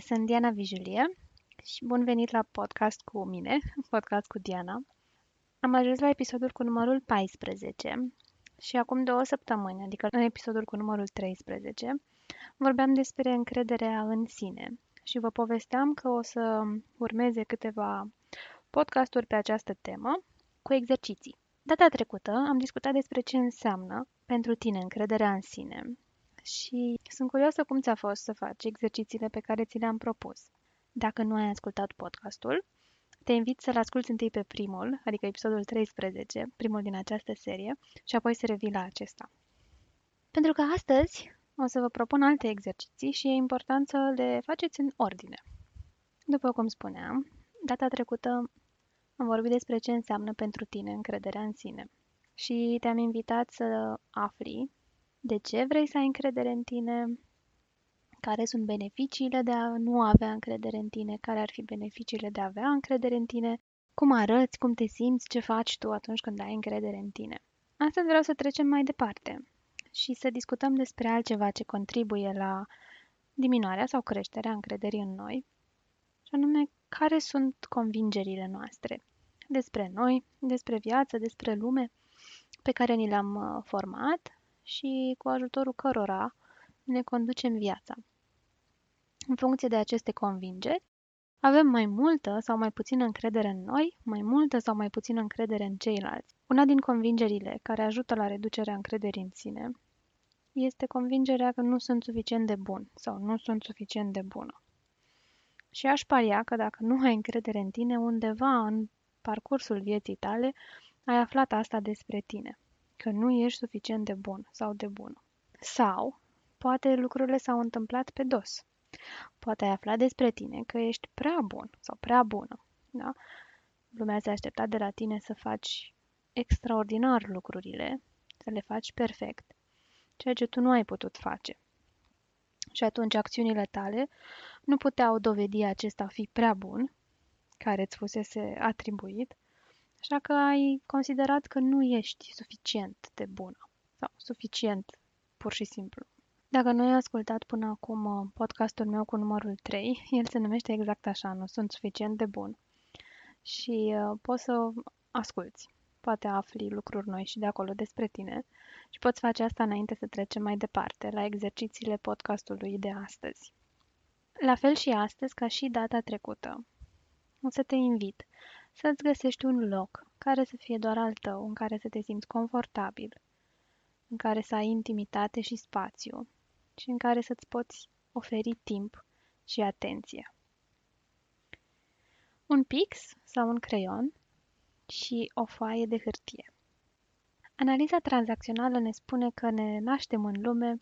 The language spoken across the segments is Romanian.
sunt Diana Vijulie și bun venit la podcast cu mine, podcast cu Diana. Am ajuns la episodul cu numărul 14 și acum două săptămâni, adică în episodul cu numărul 13, vorbeam despre încrederea în sine și vă povesteam că o să urmeze câteva podcasturi pe această temă cu exerciții. Data trecută am discutat despre ce înseamnă pentru tine încrederea în sine și sunt curioasă cum ți-a fost să faci exercițiile pe care ți le-am propus. Dacă nu ai ascultat podcastul, te invit să-l asculti întâi pe primul, adică episodul 13, primul din această serie, și apoi să revii la acesta. Pentru că astăzi o să vă propun alte exerciții și e important să le faceți în ordine. După cum spuneam, data trecută am vorbit despre ce înseamnă pentru tine încrederea în sine și te-am invitat să afli de ce vrei să ai încredere în tine, care sunt beneficiile de a nu avea încredere în tine, care ar fi beneficiile de a avea încredere în tine, cum arăți, cum te simți, ce faci tu atunci când ai încredere în tine. Astăzi vreau să trecem mai departe și să discutăm despre altceva ce contribuie la diminuarea sau creșterea încrederii în noi, și anume care sunt convingerile noastre despre noi, despre viață, despre lume pe care ni le-am uh, format și cu ajutorul cărora ne conducem viața. În funcție de aceste convingeri, avem mai multă sau mai puțină încredere în noi, mai multă sau mai puțină încredere în ceilalți. Una din convingerile care ajută la reducerea încrederii în sine este convingerea că nu sunt suficient de bun sau nu sunt suficient de bună. Și aș paria că dacă nu ai încredere în tine, undeva în parcursul vieții tale ai aflat asta despre tine că nu ești suficient de bun sau de bună. Sau, poate lucrurile s-au întâmplat pe dos. Poate ai aflat despre tine că ești prea bun sau prea bună. Da? Lumea se aștepta de la tine să faci extraordinar lucrurile, să le faci perfect, ceea ce tu nu ai putut face. Și atunci acțiunile tale nu puteau dovedi acesta a fi prea bun, care îți fusese atribuit, Așa că ai considerat că nu ești suficient de bună sau suficient pur și simplu. Dacă nu ai ascultat până acum uh, podcastul meu cu numărul 3, el se numește exact așa, nu sunt suficient de bun. Și uh, poți să asculți. Poate afli lucruri noi și de acolo despre tine și poți face asta înainte să trecem mai departe la exercițiile podcastului de astăzi. La fel și astăzi, ca și data trecută, o să te invit să-ți găsești un loc care să fie doar al tău, în care să te simți confortabil, în care să ai intimitate și spațiu și în care să-ți poți oferi timp și atenție. Un pix sau un creion și o foaie de hârtie. Analiza tranzacțională ne spune că ne naștem în lume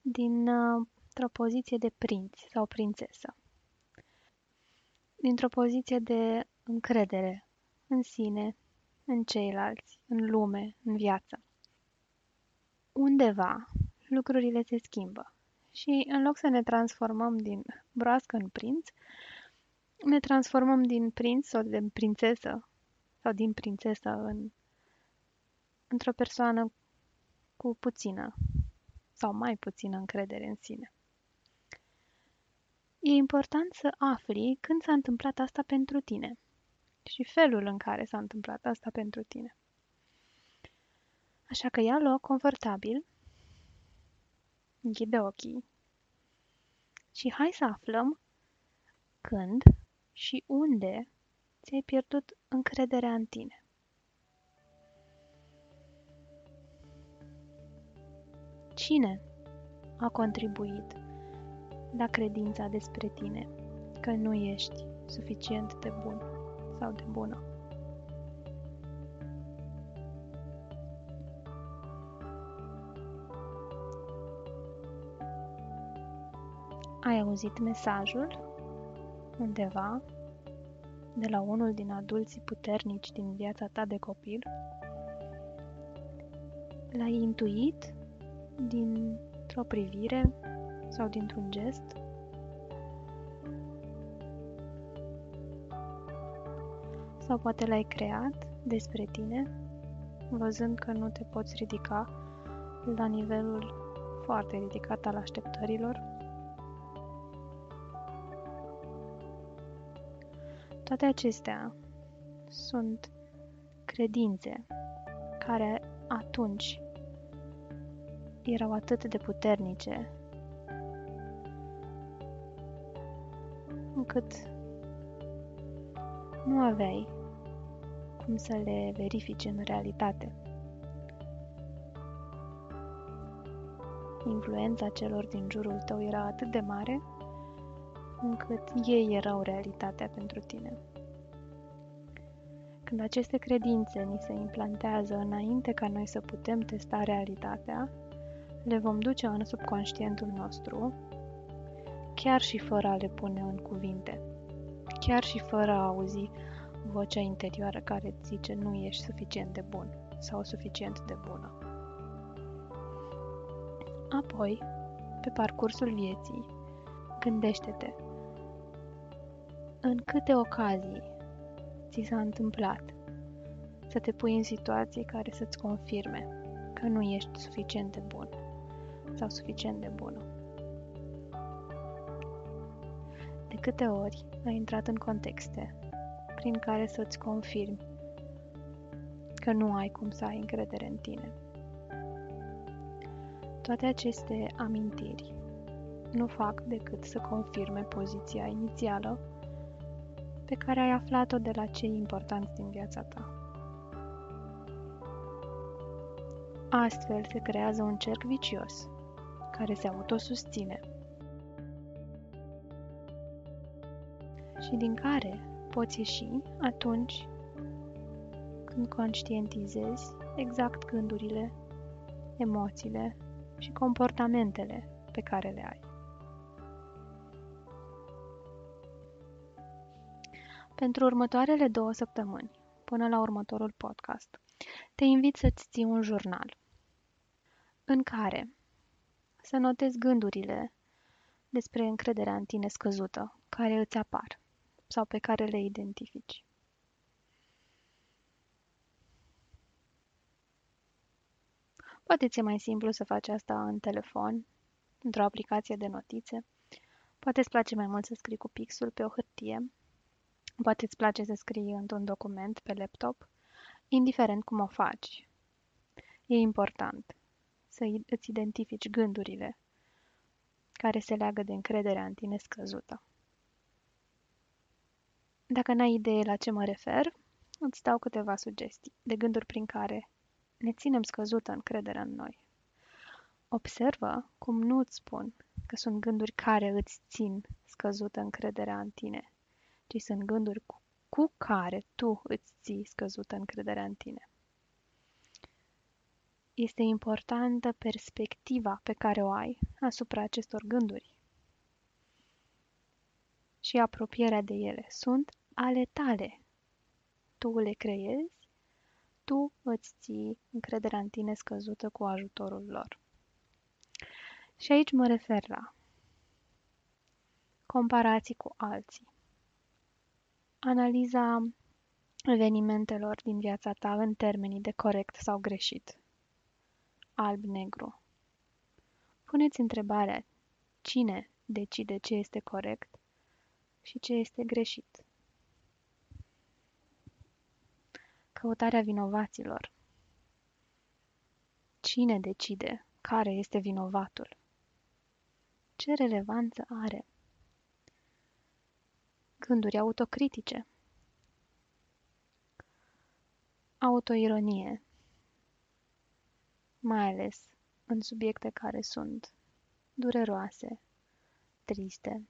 dintr-o poziție de prinț sau prințesă. Dintr-o poziție de încredere în sine, în ceilalți, în lume, în viață. Undeva, lucrurile se schimbă și în loc să ne transformăm din broască în prinț, ne transformăm din prinț sau din prințesă sau din prințesă în, într-o persoană cu puțină sau mai puțină încredere în sine. E important să afli când s-a întâmplat asta pentru tine – și felul în care s-a întâmplat asta pentru tine. Așa că ia loc confortabil, închide ochii și hai să aflăm când și unde ți-ai pierdut încrederea în tine. Cine a contribuit la credința despre tine că nu ești suficient de bun? Sau de bună. Ai auzit mesajul undeva de la unul din adulții puternici din viața ta de copil? L-ai intuit dintr-o privire sau dintr-un gest? Sau poate l-ai creat despre tine, văzând că nu te poți ridica la nivelul foarte ridicat al așteptărilor. Toate acestea sunt credințe care atunci erau atât de puternice încât nu aveai cum să le verifici în realitate. Influența celor din jurul tău era atât de mare încât ei erau realitatea pentru tine. Când aceste credințe ni se implantează înainte ca noi să putem testa realitatea, le vom duce în subconștientul nostru, chiar și fără a le pune în cuvinte, chiar și fără a auzi vocea interioară care îți zice nu ești suficient de bun sau suficient de bună. Apoi, pe parcursul vieții, gândește-te în câte ocazii ți s-a întâmplat să te pui în situații care să-ți confirme că nu ești suficient de bun sau suficient de bună. De câte ori ai intrat în contexte prin care să-ți confirmi că nu ai cum să ai încredere în tine. Toate aceste amintiri nu fac decât să confirme poziția inițială pe care ai aflat-o de la cei importanți din viața ta. Astfel se creează un cerc vicios care se autosusține și din care poți ieși atunci când conștientizezi exact gândurile, emoțiile și comportamentele pe care le ai. Pentru următoarele două săptămâni, până la următorul podcast, te invit să-ți ții un jurnal în care să notezi gândurile despre încrederea în tine scăzută care îți apar sau pe care le identifici. Poate ți-e mai simplu să faci asta în telefon, într-o aplicație de notițe. Poate îți place mai mult să scrii cu pixul pe o hârtie. Poate îți place să scrii într-un document pe laptop. Indiferent cum o faci, e important să îți identifici gândurile care se leagă de încrederea în tine scăzută. Dacă n-ai idee la ce mă refer, îți dau câteva sugestii de gânduri prin care ne ținem scăzută încrederea în noi. Observă cum nu îți spun că sunt gânduri care îți țin scăzută încrederea în tine, ci sunt gânduri cu, cu care tu îți ții scăzută încrederea în tine. Este importantă perspectiva pe care o ai asupra acestor gânduri și apropierea de ele. Sunt ale tale. Tu le creezi, tu îți ții încrederea în tine scăzută cu ajutorul lor. Și aici mă refer la comparații cu alții. Analiza evenimentelor din viața ta în termenii de corect sau greșit. Alb-negru. Puneți întrebarea cine decide ce este corect și ce este greșit. Căutarea vinovaților. Cine decide care este vinovatul? Ce relevanță are? Gânduri autocritice. Autoironie. Mai ales în subiecte care sunt dureroase, triste,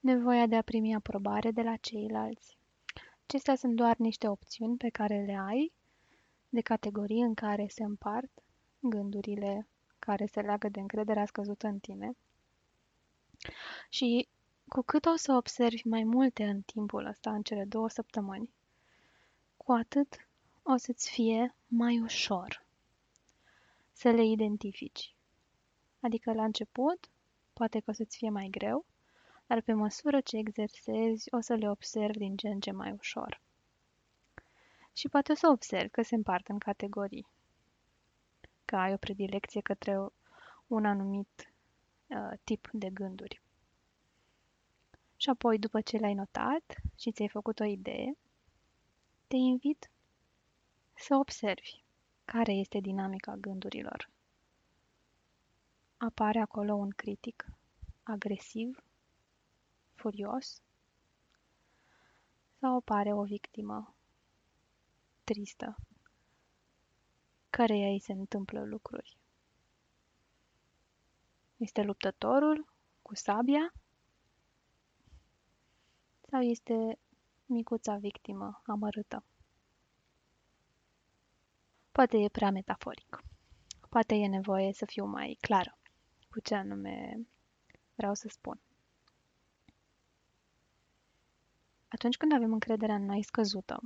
nevoia de a primi aprobare de la ceilalți, Acestea sunt doar niște opțiuni pe care le ai, de categorii în care se împart gândurile care se leagă de încrederea scăzută în tine. Și cu cât o să observi mai multe în timpul ăsta, în cele două săptămâni, cu atât o să-ți fie mai ușor să le identifici. Adică la început, poate că o să-ți fie mai greu, dar pe măsură ce exersezi, o să le observi din ce în ce mai ușor. Și poate o să observi că se împart în categorii, că ai o predilecție către un anumit uh, tip de gânduri. Și apoi, după ce le-ai notat și ți-ai făcut o idee, te invit să observi care este dinamica gândurilor. Apare acolo un critic agresiv, furios, sau apare o victimă tristă, căreia îi se întâmplă lucruri. Este luptătorul cu sabia sau este micuța victimă amărâtă? Poate e prea metaforic. Poate e nevoie să fiu mai clară cu ce anume vreau să spun. Atunci când avem încrederea în noi scăzută,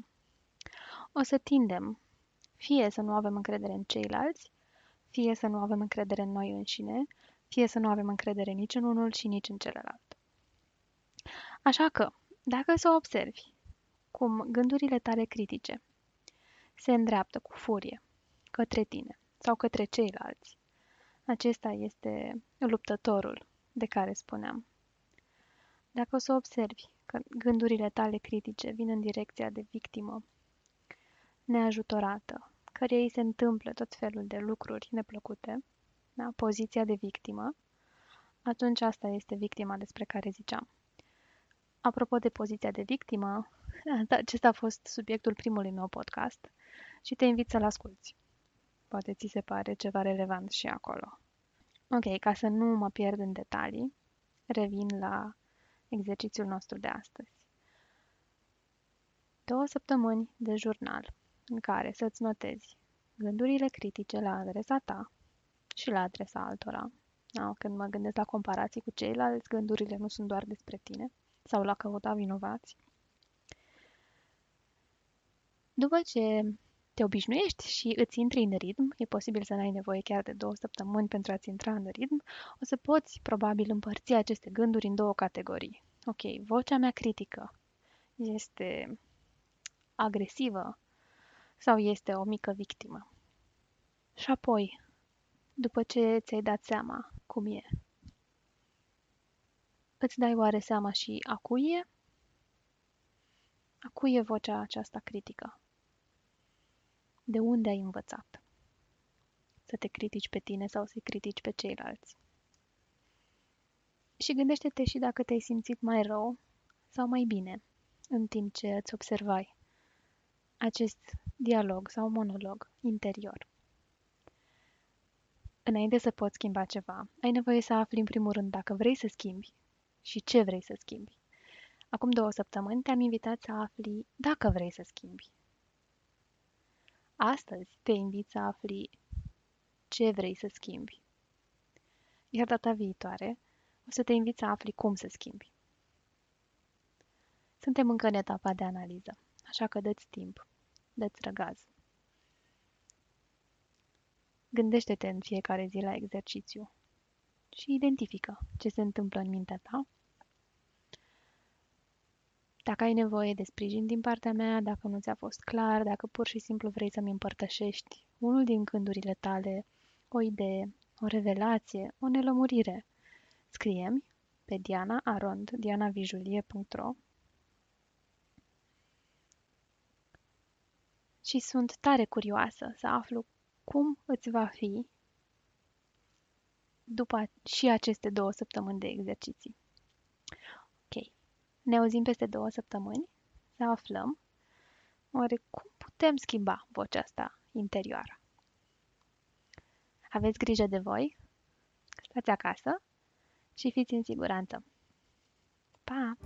o să tindem fie să nu avem încredere în ceilalți, fie să nu avem încredere în noi înșine, fie să nu avem încredere nici în unul și nici în celălalt. Așa că, dacă să observi cum gândurile tale critice se îndreaptă cu furie către tine sau către ceilalți, acesta este luptătorul de care spuneam. Dacă o să observi că gândurile tale critice vin în direcția de victimă neajutorată, care îi se întâmplă tot felul de lucruri neplăcute, da? poziția de victimă, atunci asta este victima despre care ziceam. Apropo de poziția de victimă, acesta a fost subiectul primului meu podcast și te invit să-l asculți. Poate ți se pare ceva relevant și acolo. Ok, ca să nu mă pierd în detalii, revin la exercițiul nostru de astăzi. Două săptămâni de jurnal în care să-ți notezi gândurile critice la adresa ta și la adresa altora. Da, când mă gândesc la comparații cu ceilalți, gândurile nu sunt doar despre tine sau la căuta vinovați. După ce te obișnuiești și îți intri în ritm, e posibil să n-ai nevoie chiar de două săptămâni pentru a-ți intra în ritm, o să poți probabil împărți aceste gânduri în două categorii. Ok, vocea mea critică este agresivă sau este o mică victimă. Și apoi, după ce ți-ai dat seama cum e, îți dai oare seama și a cui e? A cui e vocea aceasta critică? De unde ai învățat? Să te critici pe tine sau să-i critici pe ceilalți. Și gândește-te și dacă te-ai simțit mai rău sau mai bine în timp ce îți observai acest dialog sau monolog interior. Înainte să poți schimba ceva, ai nevoie să afli în primul rând dacă vrei să schimbi și ce vrei să schimbi. Acum două săptămâni te-am invitat să afli dacă vrei să schimbi. Astăzi te invit să afli ce vrei să schimbi. Iar data viitoare o să te invit să afli cum să schimbi. Suntem încă în etapa de analiză, așa că dă-ți timp dă-ți răgaz. Gândește-te în fiecare zi la exercițiu și identifică ce se întâmplă în mintea ta. Dacă ai nevoie de sprijin din partea mea, dacă nu ți-a fost clar, dacă pur și simplu vrei să-mi împărtășești unul din gândurile tale, o idee, o revelație, o nelămurire, scrie-mi pe Diana Arond, dianavijulie.ro și sunt tare curioasă să aflu cum îți va fi după și aceste două săptămâni de exerciții. Ok. Ne auzim peste două săptămâni să aflăm oare cum putem schimba vocea asta interioară. Aveți grijă de voi, stați acasă și fiți în siguranță. Pa!